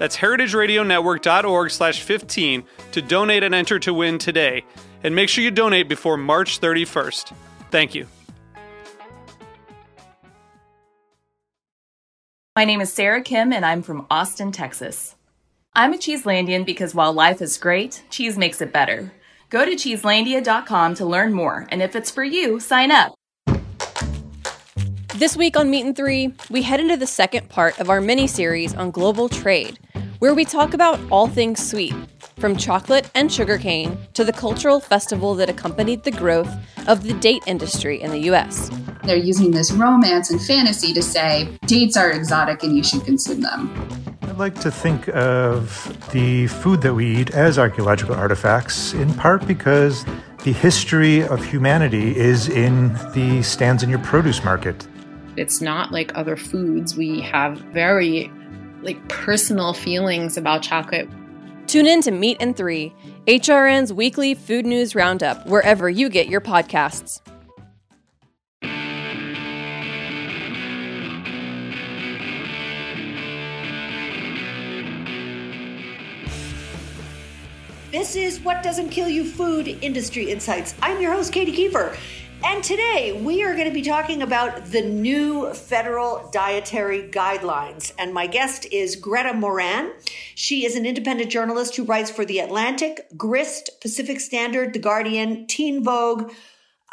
That's heritageradionetwork.org slash 15 to donate and enter to win today. And make sure you donate before March 31st. Thank you. My name is Sarah Kim, and I'm from Austin, Texas. I'm a Cheeselandian because while life is great, cheese makes it better. Go to cheeselandia.com to learn more, and if it's for you, sign up. This week on Meat and Three, we head into the second part of our mini series on global trade, where we talk about all things sweet, from chocolate and sugarcane to the cultural festival that accompanied the growth of the date industry in the US. They're using this romance and fantasy to say dates are exotic and you should consume them. I'd like to think of the food that we eat as archaeological artifacts, in part because the history of humanity is in the stands in your produce market. It's not like other foods. We have very like personal feelings about chocolate. Tune in to Meat and Three, HRN's weekly food news roundup, wherever you get your podcasts. This is What Doesn't Kill You Food Industry Insights. I'm your host, Katy Keiffer. And today we are going to be talking about the new federal dietary guidelines. And my guest is Greta Moran. She is an independent journalist who writes for The Atlantic, Grist, Pacific Standard, The Guardian, Teen Vogue,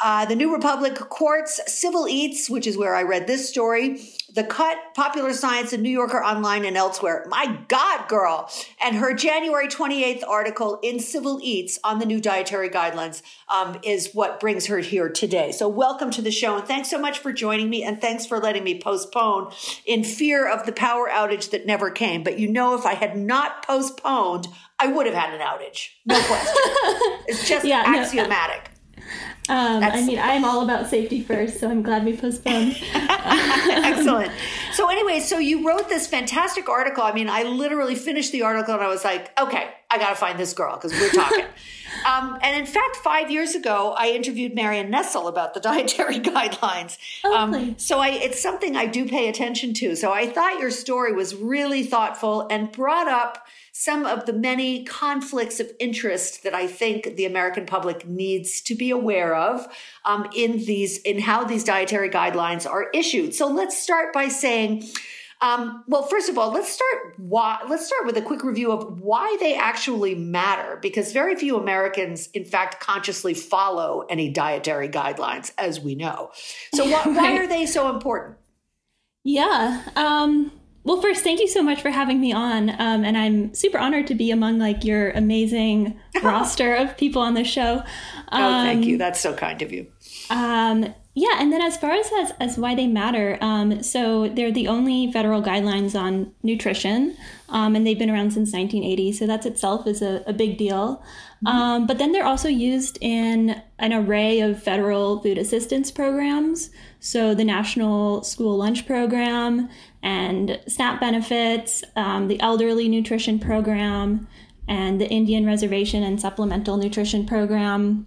uh, The New Republic, Quartz, Civil Eats, which is where I read this story, The Cut, Popular Science, and New Yorker Online and elsewhere. My God, girl. And her January 28th article in Civil Eats on the new dietary guidelines um, is what brings her here today. So welcome to the show. And thanks so much for joining me. And thanks for letting me postpone in fear of the power outage that never came. But you know, if I had not postponed, I would have had an outage. No question. it's just Yeah, no, axiomatic. Um, I mean, I'm all about safety first, so I'm glad we postponed. Excellent. So anyway, so you wrote this fantastic article. I mean, I literally finished the article and I was like, okay, I got to find this girl because we're talking. um, and in fact, five years ago, I interviewed Marion Nestle about the dietary guidelines. Um, so I, it's something I do pay attention to. So I thought your story was really thoughtful and brought up some of the many conflicts of interest that I think the American public needs to be aware of um, in these in how these dietary guidelines are issued. So let's start by saying. Um, well, first of all, let's start. Why, let's start with a quick review of why they actually matter, because very few Americans, in fact, consciously follow any dietary guidelines, as we know. So, why, why are they so important? yeah. Um, well, first, thank you so much for having me on, um, and I'm super honored to be among like your amazing roster of people on this show. oh, thank Um, you. That's so kind of you. Um, yeah, and then as far as, as as why they matter, um, so they're the only federal guidelines on nutrition, um, and they've been around since 1980. So that's itself is a, a big deal. Um, but then they're also used in an array of federal food assistance programs. So the National School Lunch Program and SNAP benefits, um, the Elderly Nutrition Program, and the Indian Reservation and Supplemental Nutrition Program.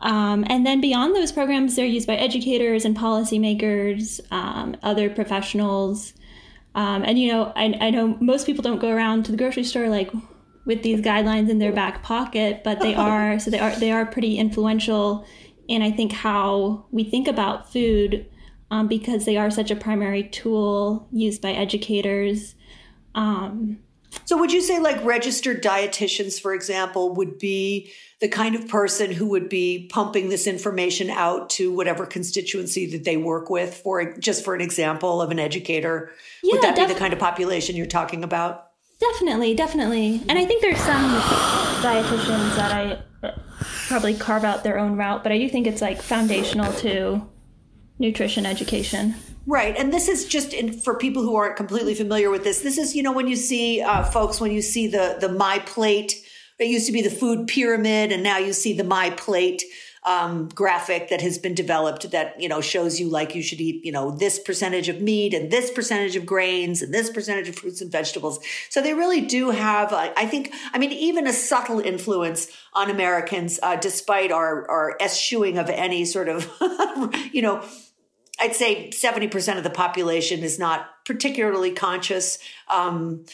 Um, and then beyond those programs, they're used by educators and policymakers, um, other professionals. Um, and you know, I, I know most people don't go around to the grocery store like with these guidelines in their back pocket, but they are so they are they are pretty influential in I think how we think about food um, because they are such a primary tool used by educators. Um, So, would you say, like registered dietitians, for example, would be the kind of person who would be pumping this information out to whatever constituency that they work with? For just for an example of an educator, Yeah, would that be the kind of population you're talking about? Definitely, definitely. And I think there's some dietitians that I uh, probably carve out their own route, but I do think it's like foundational to nutrition education. Right, and this is just in, for people who aren't completely familiar with this. This is, you know, when you see uh, folks, when you see the the My Plate, it used to be the food pyramid, and now you see the My Plate um, graphic that has been developed that you know shows you like you should eat, you know, this percentage of meat and this percentage of grains and this percentage of fruits and vegetables. So they really do have, uh, I think, I mean, even a subtle influence on Americans, uh, despite our our eschewing of any sort of, you know I'd say 70% of the population is not particularly conscious um,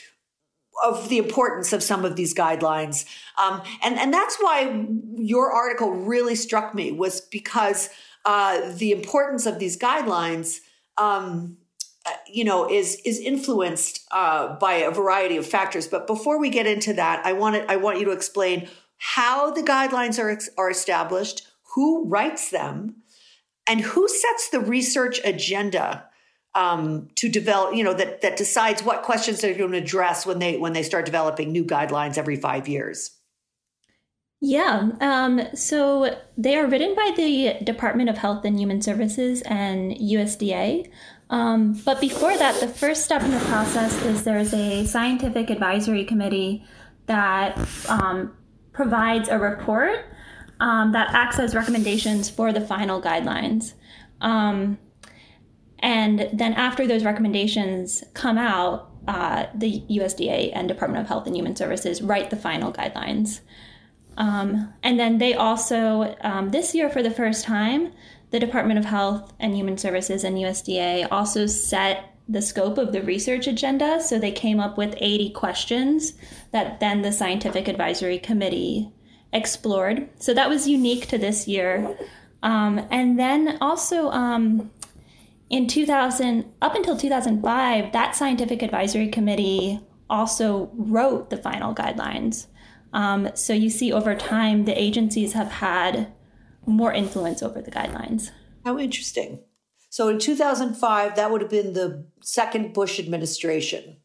of the importance of some of these guidelines. Um, and, and that's why your article really struck me was because uh, the importance of these guidelines um, uh, you know is is influenced uh, by a variety of factors but before we get into that i want i want you to explain how the guidelines are are established who writes them and who sets the research agenda um, to develop you know that that decides what questions they're going to address when they when they start developing new guidelines every five years Yeah, um, so they are written by the Department of Health and Human Services and USDA. Um, but before that, the first step in the process is there's a scientific advisory committee that um, provides a report um, that acts as recommendations for the final guidelines. Um, and then after those recommendations come out, uh, the USDA and Department of Health and Human Services write the final guidelines. Um, and then they also, um, this year for the first time, the Department of Health and Human Services and USDA also set the scope of the research agenda. So they came up with 80 questions that then the Scientific Advisory Committee explored. So that was unique to this year. Um, and then also um, in 2000, up until 2005, that Scientific Advisory Committee also wrote the final guidelines. Um, so you see over time, the agencies have had more influence over the guidelines. how interesting so in 2005 that would have been the second bush administration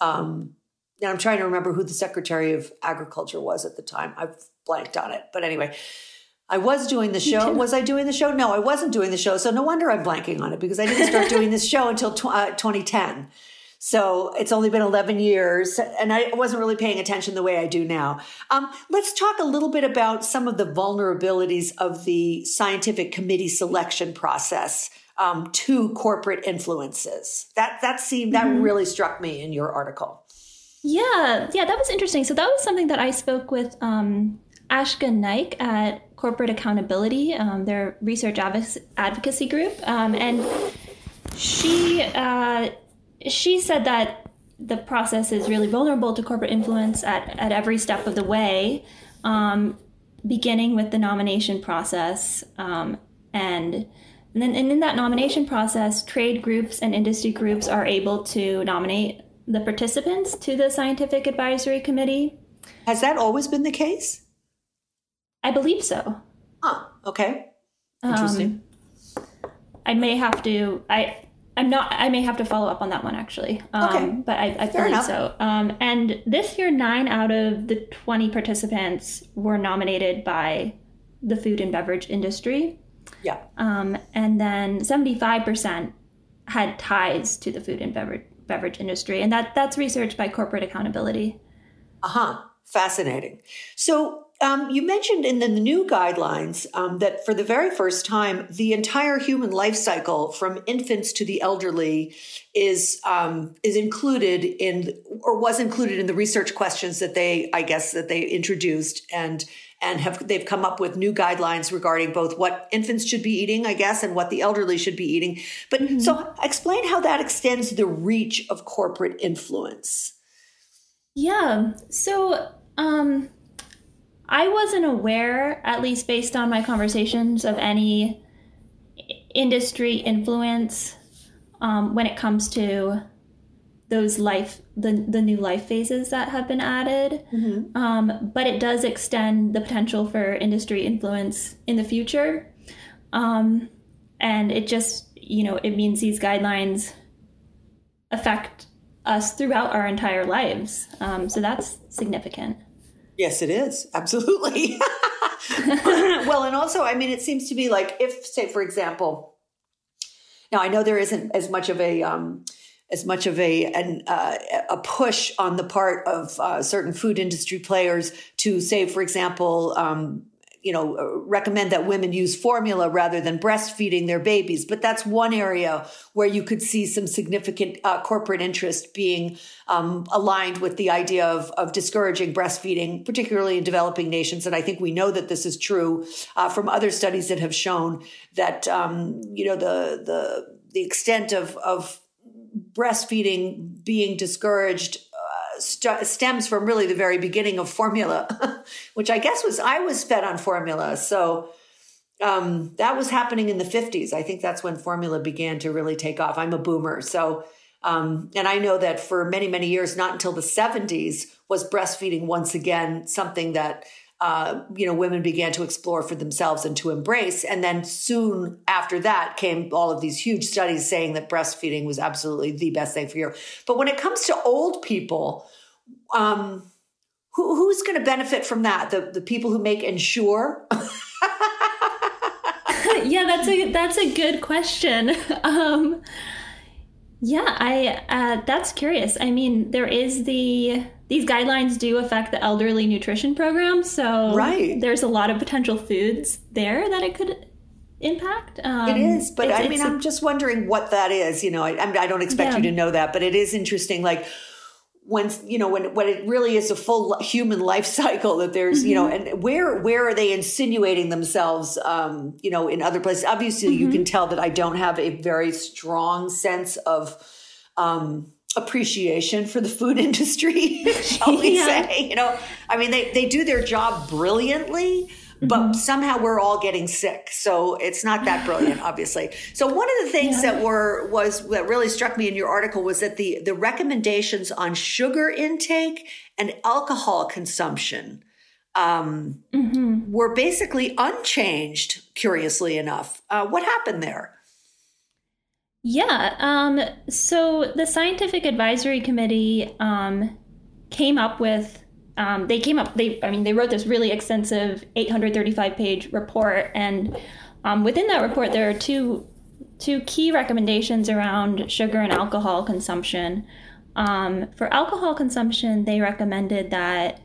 um, now i'm trying to remember who the secretary of agriculture was at the time i've blanked on it but anyway I was doing the show. Was I doing the show? No, I wasn't doing the show. So no wonder I'm blanking on it because I didn't start doing this show until tw- uh, 2010. So it's only been 11 years and I wasn't really paying attention the way I do now. Um, let's talk a little bit about some of the vulnerabilities of the scientific committee selection process um, to corporate influences. That, that seemed, that really struck me in your article. Yeah, yeah, that was interesting. So that was something that I spoke with um, Ashka Naik at Corporate Accountability, um, their research advoc- advocacy group, um, and she uh, she said that the process is really vulnerable to corporate influence at, at every step of the way, um, beginning with the nomination process. Um, and, and then and in that nomination process, trade groups and industry groups are able to nominate the participants to the scientific advisory committee. Has that always been the case? I believe so. Huh. Okay. Interesting. Um, I may have to. I I'm not. I may have to follow up on that one actually. Um, Okay. But I, I believe enough. so. Um, and this year, nine out of the 20 participants were nominated by the food and beverage industry, yeah. um, and then 75% had ties to the food and beverage beverage industry, and that that's research by Corporate Accountability. Uh huh. Fascinating. So um, you mentioned in the new guidelines um, that for the very first time, the entire human life cycle, from infants to the elderly, is um, is included in or was included in the research questions that they, I guess, that they introduced and and have they've come up with new guidelines regarding both what infants should be eating, I guess, and what the elderly should be eating. But so explain how that extends the reach of corporate influence. Yeah. So, um, I wasn't aware, at least based on my conversations, of any industry influence um, when it comes to those life the the new life phases that have been added. Mm-hmm. Um, but it does extend the potential for industry influence in the future. Um, and it just you know it means these guidelines affect us throughout our entire lives. Um, so that's significant. Yes, it is. Absolutely. well, and also, I mean, it seems to be like if, say, for example, now I know there isn't as much of a um, as much of a an, uh, a push on the part of uh, certain food industry players to say, for example, um, you know, uh, recommend that women use formula rather than breastfeeding their babies. But that's one area where you could see some significant uh, corporate interest being um, aligned with the idea of, of discouraging breastfeeding, particularly in developing nations. And I think we know that this is true uh, from other studies that have shown that, um, you know, the, the, the extent of, of breastfeeding being discouraged st- stems from really the very beginning of formula, which I guess was I was fed on formula. So um, that was happening in the 50s. I think that's when formula began to really take off. I'm a boomer. So, um, and I know that for many, many years, not until the 70s, was breastfeeding once again something that uh, you know, women began to explore for themselves and to embrace. And then soon after that came all of these huge studies saying that breastfeeding was absolutely the best thing for you. But when it comes to old people, um, who, who's going to benefit from that? The the people who make Ensure. yeah, that's a that's a good question. Um, yeah, I uh, that's curious. I mean, there is the these guidelines do affect the elderly nutrition program, so right. there's a lot of potential foods there that it could impact. Um, it is, but I mean, i am just wondering what that is. You know, I, I don't expect yeah. you to know that, but it is interesting. Like when you know when when it really is a full human life cycle that there's mm-hmm. you know mm-hmm. and where where are they insinuating themselves um you know in other places obviously mm-hmm. you can tell that i don't have a very strong sense of um appreciation for the food industry shall we yeah. say you know i mean they they do their job brilliantly but mm-hmm. somehow we're all getting sick. So it's not that brilliant, obviously. So one of the things yeah. that were was that really struck me in your article was that the the recommendations on sugar intake and alcohol consumption um, mm-hmm. were basically unchanged. Curiously enough, uh, what happened there? Yeah. Um, so the scientific advisory committee um, came up with um, they came up they i mean they wrote this really extensive 835 page report and um, within that report there are two two key recommendations around sugar and alcohol consumption um, for alcohol consumption they recommended that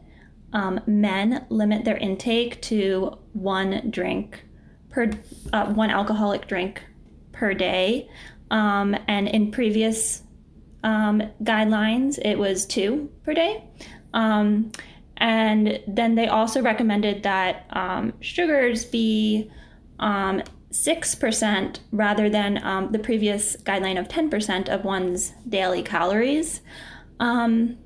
um, men limit their intake to one drink per uh, one alcoholic drink per day um, and in previous um, guidelines it was two per day um, and then they also recommended that um, sugars be um, 6% rather than um, the previous guideline of 10% of one's daily calories. Um,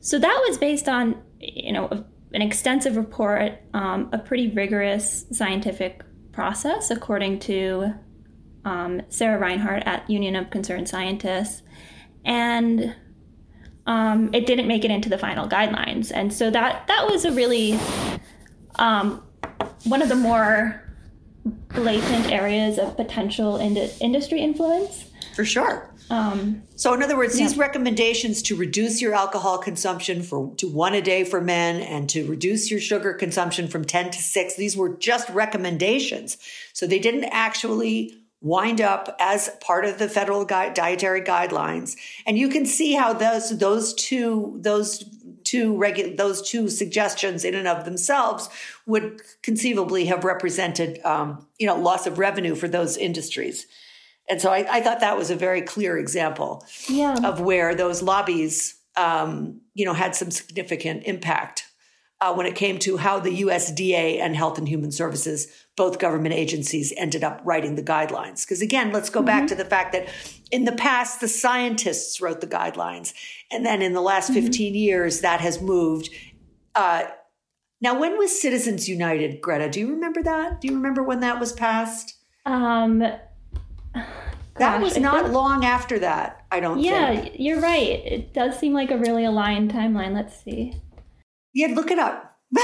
so that was based on, you know, an extensive report, um, a pretty rigorous scientific process, according to um, Sarah Reinhardt at Union of Concerned Scientists. And um, it didn't make it into the final guidelines, and so that that was a really um, one of the more blatant areas of potential ind- industry influence. For sure. Um, so, in other words, yeah. these recommendations to reduce your alcohol consumption for to one a day for men and to reduce your sugar consumption from ten to six, these were just recommendations. So they didn't actually wind up as part of the federal dietary guidelines. And you can see how those those two those two regu- those two suggestions in and of themselves would conceivably have represented um, you know loss of revenue for those industries. And so I, I thought that was a very clear example yeah. of where those lobbies um, you know had some significant impact uh, when it came to how the USDA and Health and Human Services, both government agencies, ended up writing the guidelines. Because again, let's go mm-hmm. back to the fact that in the past, the scientists wrote the guidelines. And then in the last mm-hmm. 15 years, that has moved. Uh, now, when was Citizens United, Greta? Do you remember that? Do you remember when that was passed? Um, that was not long after that. I don't. Yeah, think. you're right. It does seem like a really aligned timeline. Let's see. Yeah, look it up.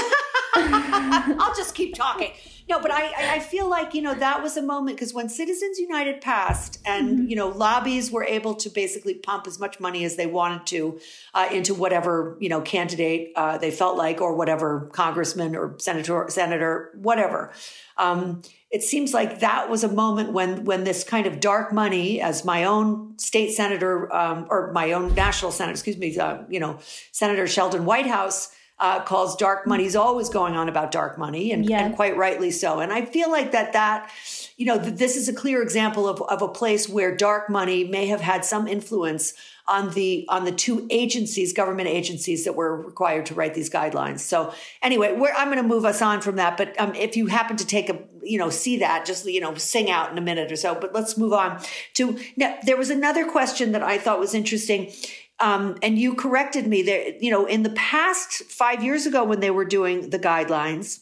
I'll just keep talking. No, but I, I feel like, you know, that was a moment because when Citizens United passed and, mm-hmm. you know, lobbies were able to basically pump as much money as they wanted to uh, into whatever, you know, candidate uh, they felt like or whatever congressman or senator, senator, whatever. Um, it seems like that was a moment when when this kind of dark money, as my own state senator um, or my own national senator, excuse me, uh, you know, Senator Sheldon Whitehouse uh, calls dark money is always going on about dark money and, yeah. and, quite rightly so. And I feel like that, that, you know, th- this is a clear example of, of a place where dark money may have had some influence on the, on the two agencies, government agencies that were required to write these guidelines. So anyway, I'm going to move us on from that. But um, if you happen to take a, you know, see that, just, you know, sing out in a minute or so, but let's move on to, now, there was another question that I thought was interesting um, and you corrected me there, you know, in the past five years ago when they were doing the guidelines,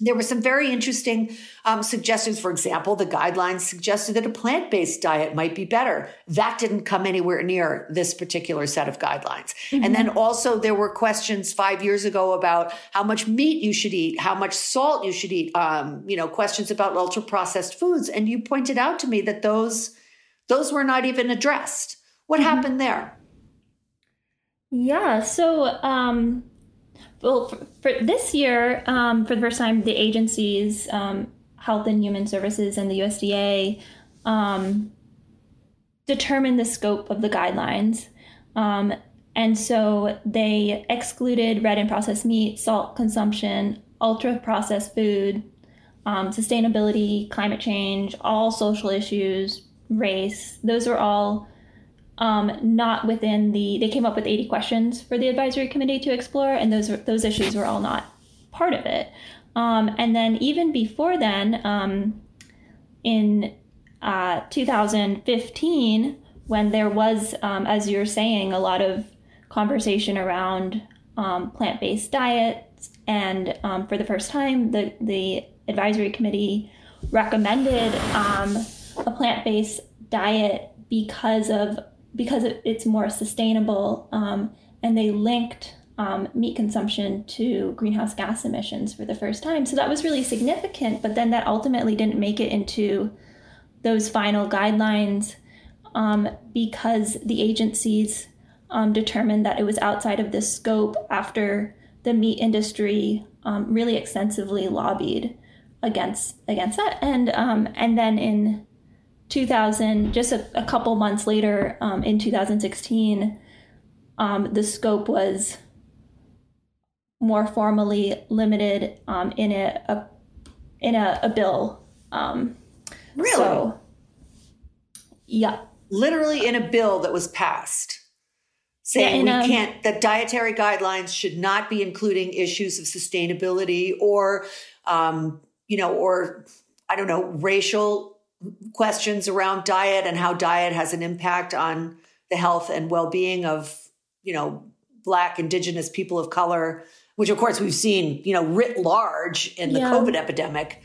there were some very interesting um, suggestions. For example, the guidelines suggested that a plant based diet might be better. That didn't come anywhere near this particular set of guidelines. Mm-hmm. And then also there were questions five years ago about how much meat you should eat, how much salt you should eat, um, you know, questions about ultra processed foods. And you pointed out to me that those, those were not even addressed. What mm-hmm. happened there? Yeah. So, um, well, for, for this year, um, for the first time, the agencies, um, Health and Human Services and the USDA, um, determined the scope of the guidelines. Um, and so they excluded red and processed meat, salt consumption, ultra processed food, um, sustainability, climate change, all social issues, race. Those are all um, not within the. They came up with 80 questions for the advisory committee to explore, and those those issues were all not part of it. Um, and then even before then, um, in uh, 2015, when there was, um, as you're saying, a lot of conversation around um, plant-based diets, and um, for the first time, the the advisory committee recommended a plant-based diet because of because it's more sustainable um, and they linked um, meat consumption to greenhouse gas emissions for the first time. So that was really significant, but then that ultimately didn't make it into those final guidelines um, because the agencies um, determined that it was outside of the scope after the meat industry um, really extensively lobbied against against that. And um, and then in 2000, just a, a couple months later, um, in 2016, um, the scope was more formally limited um, in a, a, in a, a bill. Um, really? So, yeah. Literally in a bill that was passed saying yeah, we a, can't that dietary guidelines should not be including issues of sustainability or um, you know or i don't know racial questions around diet and how diet has an impact on the health and well-being of you know black indigenous people of color which of course we've seen you know writ large in the yeah. covid epidemic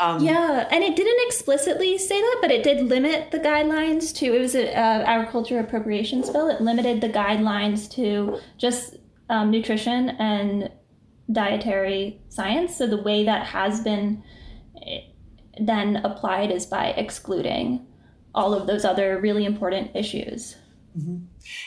um, yeah, and it didn't explicitly say that, but it did limit the guidelines to. It was an agriculture appropriations bill. It limited the guidelines to just um, nutrition and dietary science. So the way that has been then applied is by excluding all of those other really important issues. Mm-hmm.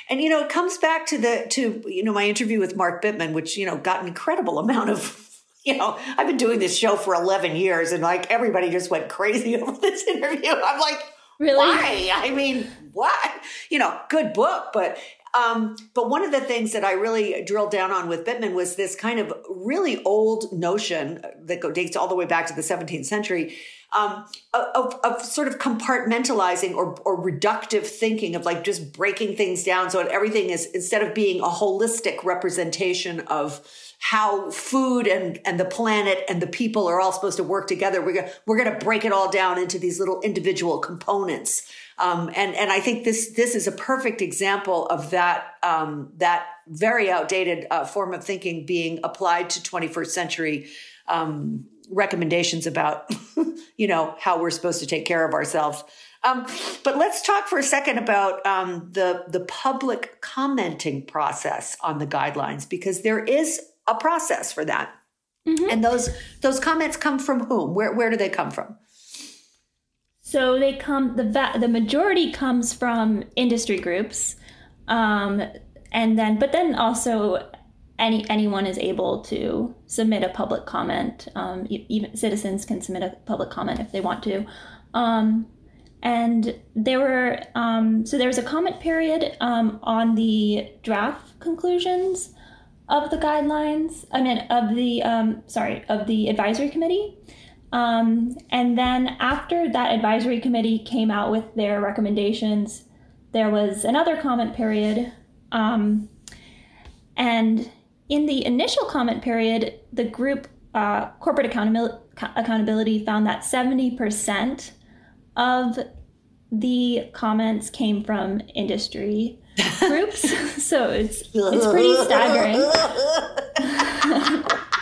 And you know, it comes back to the to you know my interview with Mark Bittman, which you know got an incredible amount of you know I've been doing this show for eleven years, and like everybody just went crazy over this interview. I'm like, really? Why? I mean, what? You know, good book, but um, but one of the things that I really drilled down on with Bittman was this kind of really old notion that dates all the way back to the 17th century um, of, of, sort of compartmentalizing or, or reductive thinking of like just breaking things down so everything is instead of being a holistic representation of how food and, and the planet and the people are all supposed to work together. We're gonna, we're going to break it all down into these little individual components. Um, and, and I think this, this is a perfect example of that, um, that very outdated uh, form of thinking being applied to 21st century um, recommendations about, you know, how we're supposed to take care of ourselves. Um, but let's talk for a second about um, the the public commenting process on the guidelines because there is a process for that. Mm-hmm. And those those comments come from whom? Where where do they come from? So they come the va- the majority comes from industry groups, um, and then but then also any anyone is able to submit a public comment. Um, even citizens can submit a public comment if they want to. Um, and there were um, so there was a comment period um, on the draft conclusions of the guidelines. I mean, of the um, sorry of the advisory committee. Um, and then after that advisory committee came out with their recommendations, there was another comment period. Um, and in the initial comment period, the group uh, corporate accountability, accountability found that 70% of the comments came from industry groups. so it's it's pretty staggering.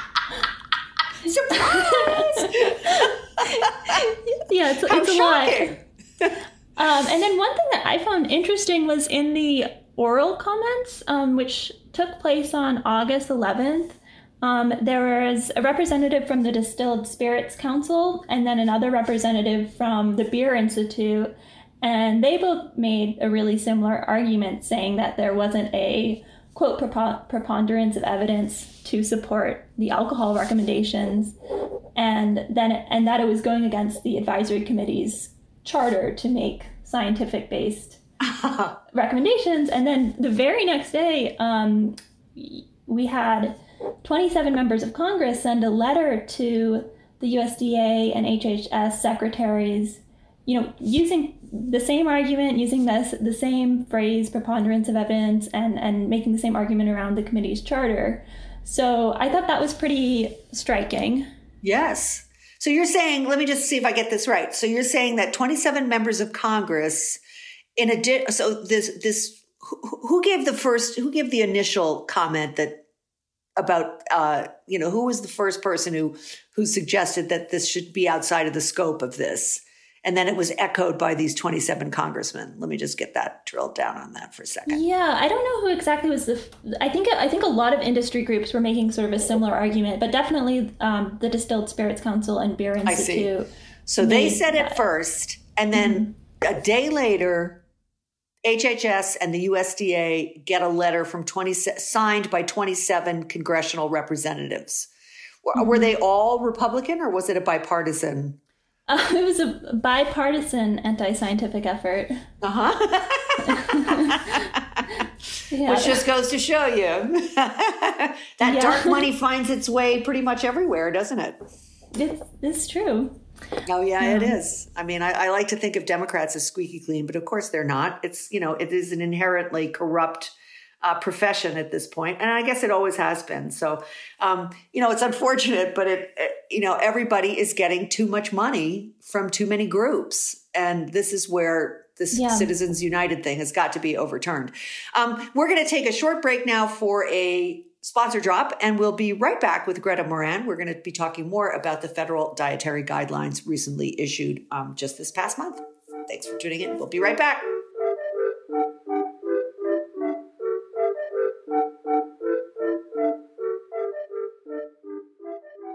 Surprise! yeah, it's, it's a lot. Um, and then one thing that I found interesting was in the oral comments, um, which took place on August 11th. Um, there was a representative from the Distilled Spirits Council and then another representative from the Beer Institute. And they both made a really similar argument saying that there wasn't a quote preponderance of evidence to support the alcohol recommendations and then and that it was going against the advisory committee's charter to make scientific based recommendations. And then the very next day um, we had 27 members of congress send a letter to the usda and hhs secretaries you know using the same argument using this the same phrase preponderance of evidence and and making the same argument around the committee's charter. So i thought that was pretty striking. Yes. So you're saying let me just see if i get this right. So you're saying that 27 members of congress in addition so this this who gave the first who gave the initial comment that about uh you know who was the first person who who suggested that this should be outside of the scope of this and then it was echoed by these 27 congressmen let me just get that drilled down on that for a second yeah i don't know who exactly was the i think i think a lot of industry groups were making sort of a similar argument but definitely um, the distilled spirits council and beer institute so they said that. it first and then mm-hmm. a day later HHS and the USDA get a letter from 20 signed by 27 congressional representatives. Mm-hmm. Were they all Republican or was it a bipartisan uh, it was a bipartisan anti-scientific effort. Uh huh. yeah. Which just goes to show you that yeah. dark money finds its way pretty much everywhere, doesn't it? It's, it's true. Oh yeah, yeah, it is. I mean, I, I, like to think of Democrats as squeaky clean, but of course they're not. It's you know, it is an inherently corrupt uh, profession at this point, and I guess it always has been. So, um, you know, it's unfortunate, but it, it, you know, everybody is getting too much money from too many groups, and this is where this yeah. Citizens United thing has got to be overturned. Um, we're going to take a short break now for a sponsor drop, and we'll be right back with Greta Moran. We're going to be talking more about the federal dietary guidelines recently issued um, just this past month. Thanks for tuning in. We'll be right back.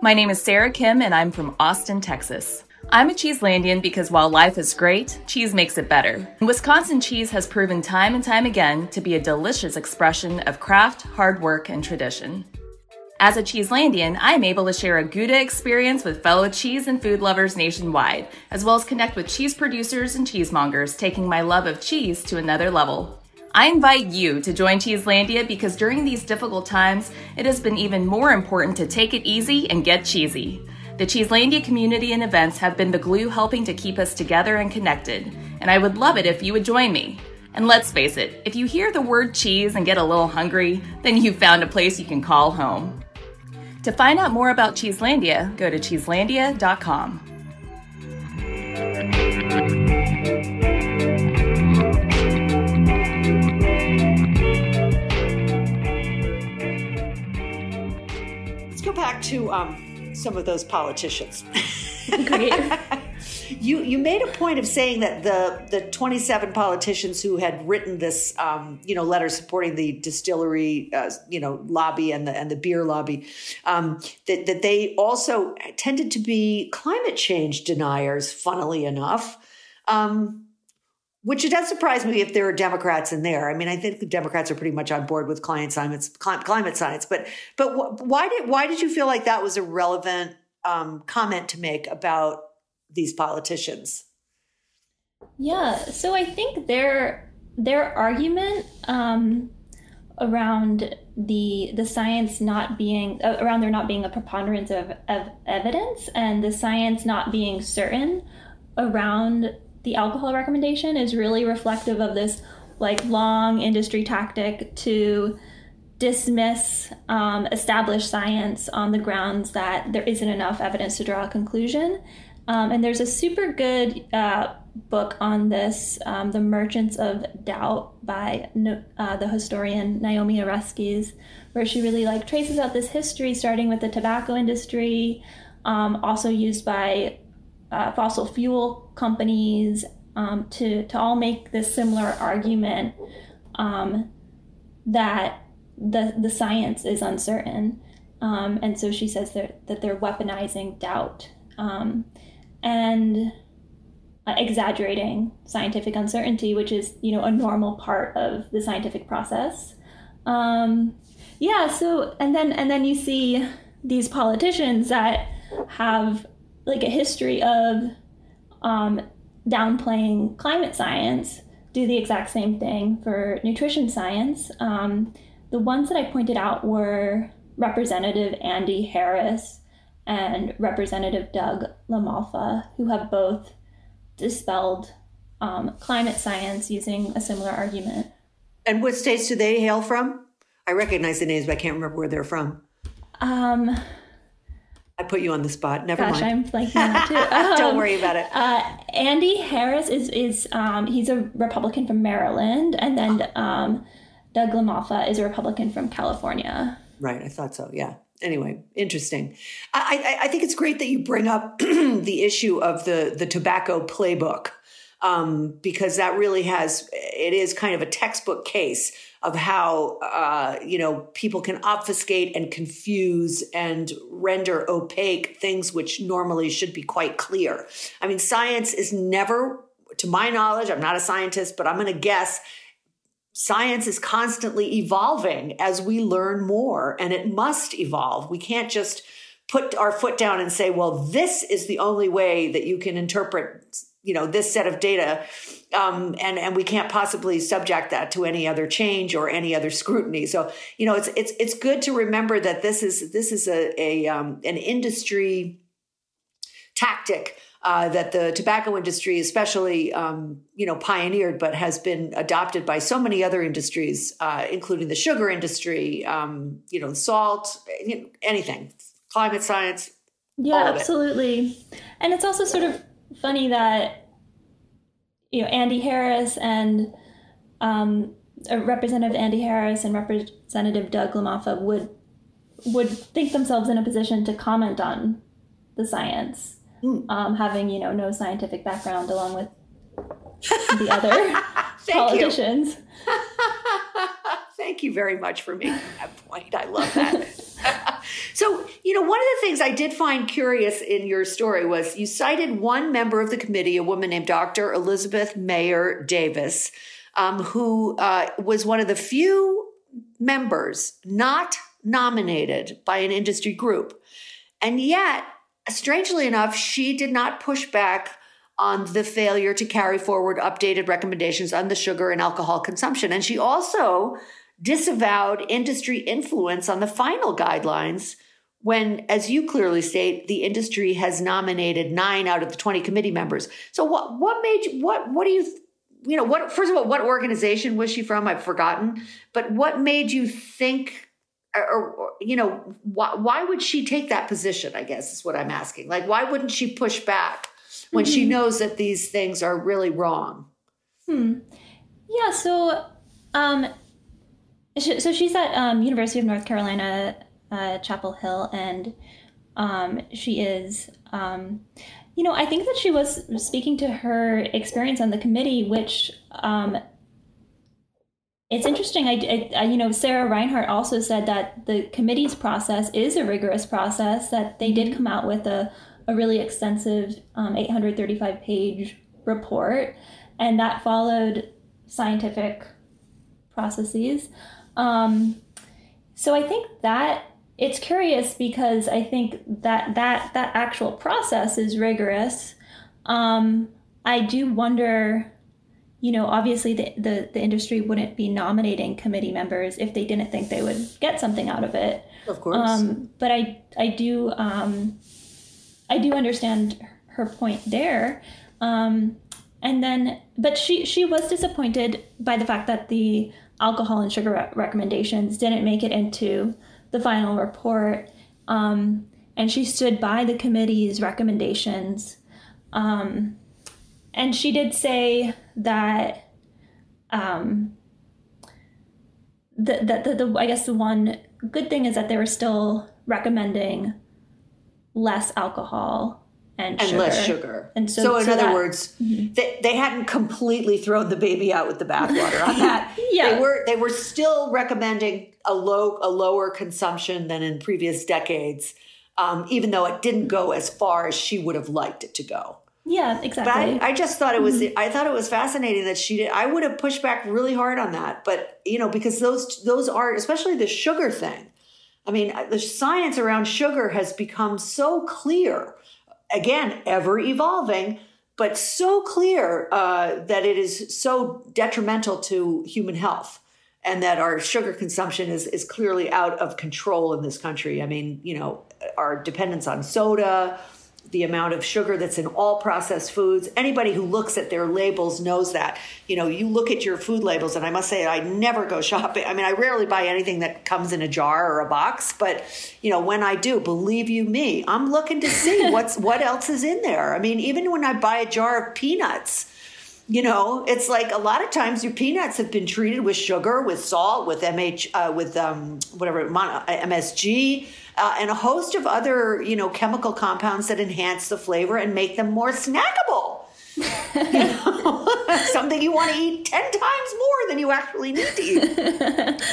My name is Sarah Kim, and I'm from Austin, Texas. I'm a Cheeselandian because while life is great, cheese makes it better. Wisconsin cheese has proven time and time again to be a delicious expression of craft, hard work, and tradition. As a Cheeselandian, I'm able to share a Gouda experience with fellow cheese and food lovers nationwide, as well as connect with cheese producers and cheesemongers, taking my love of cheese to another level. I invite you to join Cheeselandia because during these difficult times, it has been even more important to take it easy and get cheesy. The Cheeselandia community and events have been the glue helping to keep us together and connected, and I would love it if you would join me. And let's face it, if you hear the word cheese and get a little hungry, then you've found a place you can call home. To find out more about Cheeselandia, go to cheeselandia.com. back to um, some of those politicians. You you made a point of saying that the the 27 politicians who had written this, um, you know, letter supporting the distillery, uh, you know, lobby and the and the beer lobby, um, that that they also tended to be climate change deniers. Funnily enough. Um, which it does surprise me if there are Democrats in there. I mean, I think the Democrats are pretty much on board with climate science, climate science. But but why did why did you feel like that was a relevant um, comment to make about these politicians? Yeah, so I think their their argument um, around the the science not being uh, around there not being a preponderance of, of evidence and the science not being certain around the alcohol recommendation is really reflective of this like long industry tactic to dismiss um, established science on the grounds that there isn't enough evidence to draw a conclusion. Um, and there's a super good uh, book on this, um, The Merchants of Doubt by uh, the historian Naomi Oreskes, where she really like traces out this history starting with the tobacco industry, um, also used by uh, fossil fuel companies um, to, to all make this similar argument um, that the, the science is uncertain. Um, and so she says that, that they're weaponizing doubt um, and uh, exaggerating scientific uncertainty, which is, you know, a normal part of the scientific process. Um, yeah, so, and then, and then you see these politicians that have like a history of um, downplaying climate science do the exact same thing for nutrition science. Um, the ones that I pointed out were Representative Andy Harris and Representative Doug LaMalfa, who have both dispelled um, climate science using a similar argument. And what states do they hail from? I recognize the names, but I can't remember where they're from. Um, I put you on the spot. Never Gosh, mind. I'm blanking that too. Um, Don't worry about it. Uh, Andy Harris is is um, he's a Republican from Maryland, and then um, Doug LaMalfa is a Republican from California. Right, I thought so. Yeah. Anyway, interesting. I, I, I think it's great that you bring up the issue of the the tobacco playbook um, because that really has it is kind of a textbook case of how uh, you know people can obfuscate and confuse and render opaque things which normally should be quite clear. I mean, science is never, to my knowledge, I'm not a scientist, but I'm going to guess science is constantly evolving as we learn more, and it must evolve. We can't just put our foot down and say, well, this is the only way that you can interpret you know this set of data um, and and we can't possibly subject that to any other change or any other scrutiny so you know it's it's it's good to remember that this is this is a, a um, an industry tactic uh, that the tobacco industry, especially, um, you know, pioneered, but has been adopted by so many other industries, uh, including the sugar industry, um, you know, salt, you know, anything, climate science. Yeah, absolutely. And it's also sort of funny that you know Andy Harris and um, Representative Andy Harris and Representative Doug LaMalfa would would think themselves in a position to comment on the science, mm. um, having you know no scientific background, along with the other politicians. Thank you very much for making that point. I love that. so, you know, one of the things I did find curious in your story was you cited one member of the committee, a woman named Dr. Elizabeth Mayer Davis, um, who uh, was one of the few members not nominated by an industry group. And yet, strangely enough, she did not push back on the failure to carry forward updated recommendations on the sugar and alcohol consumption. And she also disavowed industry influence on the final guidelines when, as you clearly state, the industry has nominated nine out of the 20 committee members. So what, what made you, what, what do you, you know, what, first of all, what organization was she from? I've forgotten, but what made you think, or, or you know, why, why would she take that position? I guess is what I'm asking. Like, why wouldn't she push back when mm-hmm. she knows that these things are really wrong? Hmm. Yeah. So, um, so she's at um, University of North Carolina, uh, Chapel Hill, and um, she is um, You know, I think that she was speaking to her experience on the committee, which um, it's interesting. I, I, you know, Sarah Reinhardt also said that the committee's process is a rigorous process. That they did come out with a, a really extensive um, 835 page report, and that followed scientific processes. Um, so I think that it's curious because I think that that that actual process is rigorous. Um, I do wonder you know, obviously the, the, the industry wouldn't be nominating committee members if they didn't think they would get something out of it. Of course. Um, but I I do um, I do understand her point there. Um, and then, but she she was disappointed by the fact that the alcohol and sugar re- recommendations didn't make it into the final report. Um, and she stood by the committee's recommendations. Um, and she did say that um, that the, the, the, I guess the one good thing is that they were still recommending less alcohol and, and sugar. less sugar. And so, so in so other that- words, they, they hadn't completely thrown the baby out with the bathwater on that. Yeah. They were they were still recommending a low a lower consumption than in previous decades, um, even though it didn't go as far as she would have liked it to go. yeah, exactly. But. I, I just thought it was I thought it was fascinating that she did. I would have pushed back really hard on that, but you know because those those are especially the sugar thing. I mean, the science around sugar has become so clear. Again, ever evolving, but so clear uh, that it is so detrimental to human health, and that our sugar consumption is is clearly out of control in this country. I mean, you know, our dependence on soda, the amount of sugar that's in all processed foods. Anybody who looks at their labels knows that. You know, you look at your food labels, and I must say, I never go shopping. I mean, I rarely buy anything that comes in a jar or a box, but you know, when I do, believe you me, I'm looking to see what's what else is in there. I mean, even when I buy a jar of peanuts. You know, it's like a lot of times your peanuts have been treated with sugar, with salt, with MH, uh, with um, whatever MSG, uh, and a host of other you know chemical compounds that enhance the flavor and make them more snackable. Something you want to eat ten times more than you actually need to eat.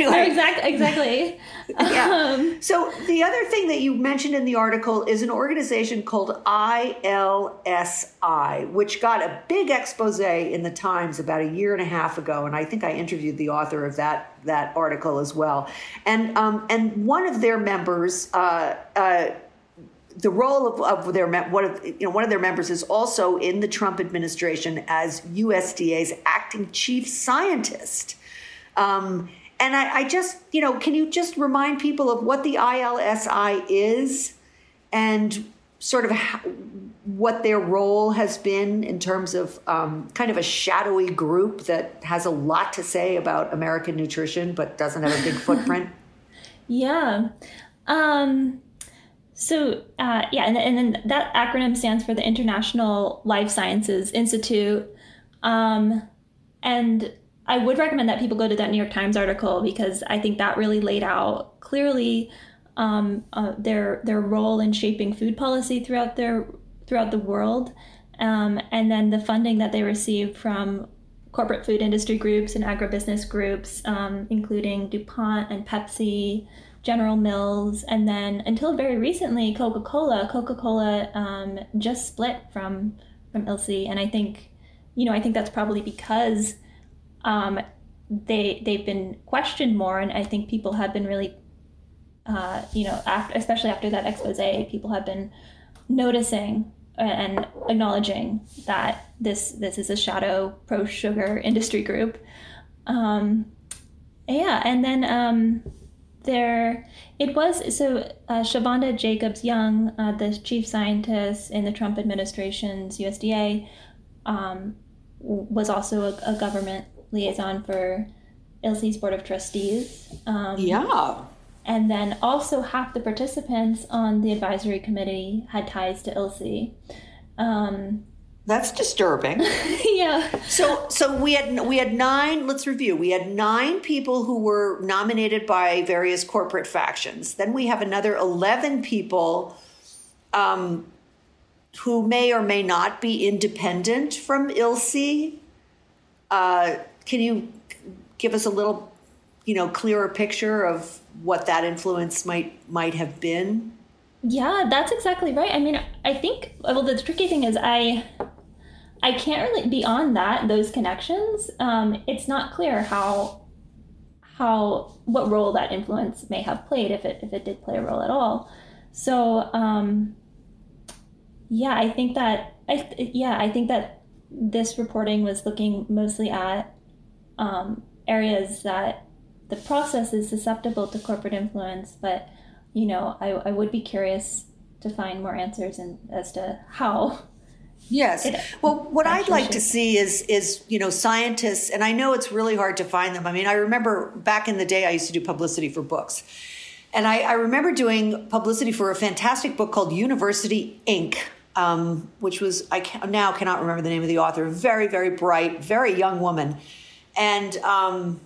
No, exactly, exactly. Yeah. Um, So the other thing that you mentioned in the article is an organization called ILSI, which got a big expose in the Times about a year and a half ago, and I think I interviewed the author of that that article as well. And um, and one of their members. Uh, uh, the role of, of their one of you know one of their members is also in the Trump administration as USDA's acting chief scientist. Um, and I, I just, you know, can you just remind people of what the ILSI is and sort of how, what their role has been in terms of um, kind of a shadowy group that has a lot to say about American nutrition but doesn't have a big footprint? Yeah. Um, so, uh, yeah, and, and then that acronym stands for the International Life Sciences Institute. Um, and I would recommend that people go to that New York Times article because I think that really laid out clearly um, uh, their their role in shaping food policy throughout their throughout the world, um, and then the funding that they receive from corporate food industry groups and agribusiness groups, um, including DuPont and Pepsi, General Mills, and then until very recently, Coca Cola. Coca Cola um, just split from from ILSI, and I think, you know, I think that's probably because um, they they've been questioned more, and I think people have been really, uh, you know, after, especially after that expose, people have been noticing and acknowledging that this this is a shadow pro sugar industry group. Um, yeah, and then um, there it was so uh, Chavonda Jacobs Young, uh, the chief scientist in the Trump administration's USDA, um, was also a, a government liaison for ILSI's board of trustees. Um, Yeah. and then also half the participants on the advisory committee had ties to ILSI. Um, That's disturbing. yeah. So, so we had we had nine. Let's review. We had nine people who were nominated by various corporate factions. Then we have another eleven people um, who may or may not be independent from ILSI. Uh, can you give us a little, you know, clearer picture of what that influence might might have been? Yeah, that's exactly right. I mean, I think well, the tricky thing is I I can't really beyond that those connections. Um, it's not clear how how what role that influence may have played if it if it did play a role at all. So um, yeah, I think that I yeah I think that this reporting was looking mostly at um, areas that the process is susceptible to corporate influence, but you know I, I would be curious to find more answers and as to how Yes. Well, what I'd like to see is is you know scientists, and I know it's really hard to find them. I mean, I remember back in the day, I used to do publicity for books, and I, I remember doing publicity for a fantastic book called University Inc. Um, which was I can, now cannot remember the name of the author. Very, very bright, very young woman, and um,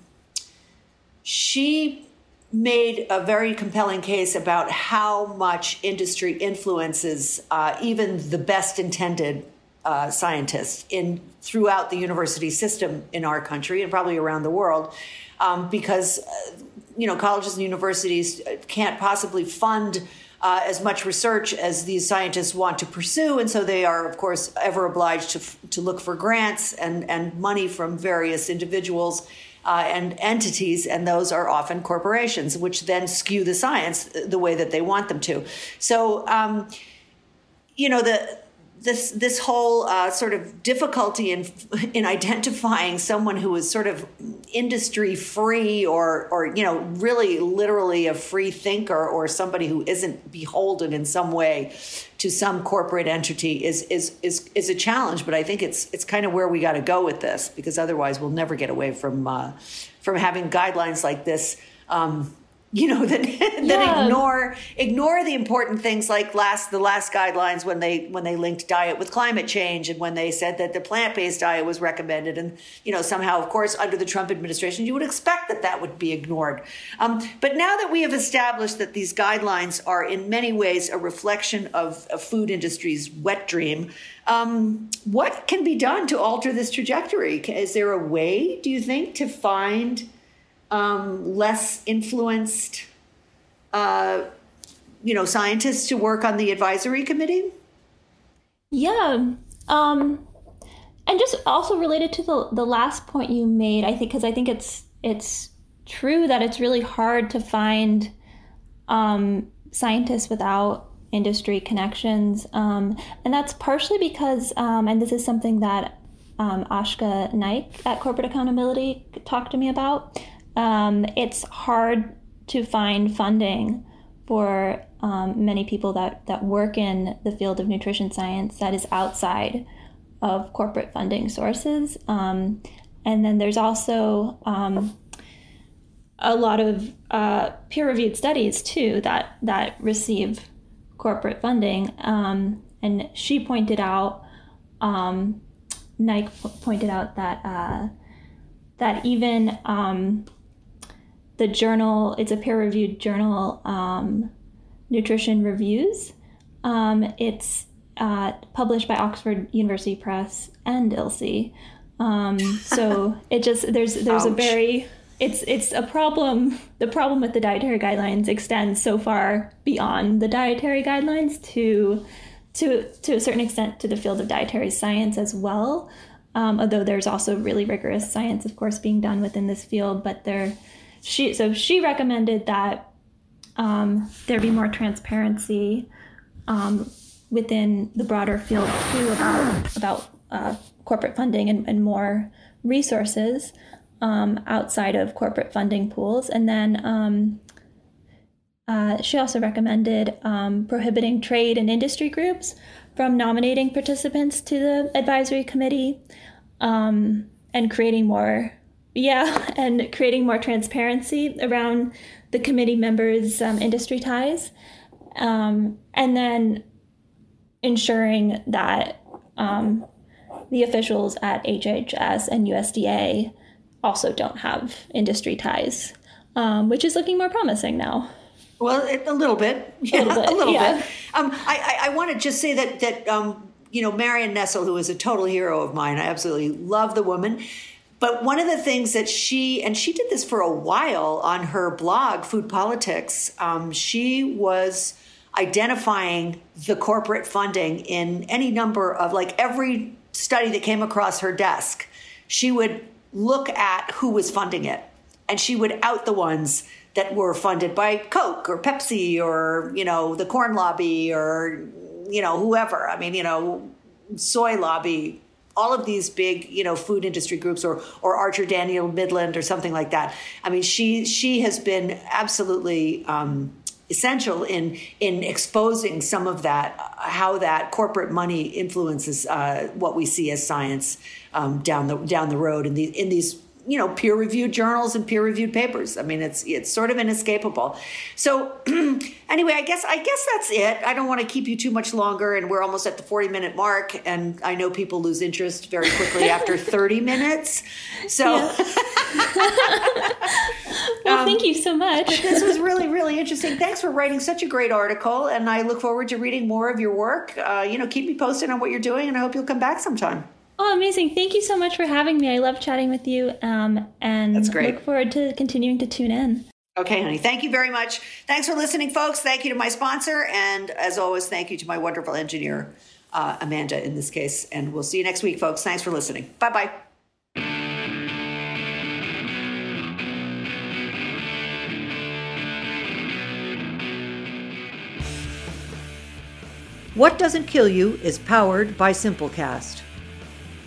she made a very compelling case about how much industry influences uh, even the best intended uh, scientists in throughout the university system in our country and probably around the world, um, because uh, you know colleges and universities can't possibly fund. Uh, as much research as these scientists want to pursue, and so they are, of course, ever obliged to to look for grants and and money from various individuals uh, and entities, and those are often corporations, which then skew the science the way that they want them to. So, um, you know, the this this whole uh, sort of difficulty in in identifying someone who is sort of industry free or or you know really literally a free thinker or somebody who isn't beholden in some way to some corporate entity is is is is a challenge. But i think it's it's kind of where we got to go with this because otherwise we'll never get away from uh, from having guidelines like this um, you know that that yeah. ignore ignore the important things like last the last guidelines when they when they linked diet with climate change and when they said that the plant-based diet was recommended. And you know somehow of course under the Trump administration you would expect that that would be ignored. Um, but now that we have established that these guidelines are in many ways a reflection of a food industry's wet dream um, what can be done to alter this trajectory? Is there a way do you think to find um, less influenced, uh, you know, scientists to work on the advisory committee? Yeah. Um, and just also related to the, the last point you made, I think, because I think it's it's true that it's really hard to find um, scientists without industry connections. Um, and that's partially because, um, and this is something that um, Ashka Naik at Corporate Accountability talked to me about um, it's hard to find funding for um, many people that, that work in the field of nutrition science that is outside of corporate funding sources. Um, and then there's also um, a lot of uh, peer-reviewed studies too that that receive corporate funding. Um, and she pointed out, um, Naik pointed out that uh, that even um, the journal, it's a peer reviewed journal, um, Nutrition Reviews. Um, it's uh, published by Oxford University Press and ILSI. Um, so it just there's there's Ouch. a very it's it's a problem. The problem with the dietary guidelines extends so far beyond the dietary guidelines to to to a certain extent to the field of dietary science as well. Um, although there's also really rigorous science, of course, being done within this field, but there she so she recommended that um, there be more transparency um, within the broader field too about about uh, corporate funding and, and, more resources um, outside of corporate funding pools. And then um, uh, she also recommended um, prohibiting trade and industry groups from nominating participants to the advisory committee um, and creating more yeah, and creating more transparency around the committee members' um, industry ties, um, and then ensuring that um, the officials at HHS and USDA also don't have industry ties, um, which is looking more promising now. Well, it, a little bit. Yeah, a little bit. A little yeah. bit. Um, I, I, I want to just say that, that um, you know, Marion Nestle, who is a total hero of mine, I absolutely love the woman. But one of the things that she, and she did this for a while on her blog, Food Politics, um, she was identifying the corporate funding in any number of, like every study that came across her desk, she would look at who was funding it and she would out the ones that were funded by Coke or Pepsi or, you know, the corn lobby or, you know, whoever. I mean, you know, soy lobby, all of these big, you know, food industry groups or or Archer Daniel Midland or something like that. I mean, she she has been absolutely um, essential in in exposing some of that, how that corporate money influences uh, what we see as science um, down the down the road in the in these you know peer reviewed journals and peer reviewed papers. I mean it's it's sort of inescapable. So anyway i guess i guess that's it. I don't want to keep you too much longer and we're almost at the 40 minute mark and i know people lose interest very quickly after 30 minutes. So well um, thank you so much. this was really really interesting. Thanks for writing such a great article and i look forward to reading more of your work. Uh, you know keep me posted on what you're doing and i hope you'll come back sometime Oh, amazing. Thank you so much for having me. I love chatting with you. Um, and That's great. look forward to continuing to tune in. Okay, honey. Thank you very much. Thanks for listening, folks. Thank you to my sponsor. And as always, thank you to my wonderful engineer, uh, Amanda, in this case. And we'll see you next week, folks. Thanks for listening. Bye bye. What Doesn't Kill You is powered by Simplecast.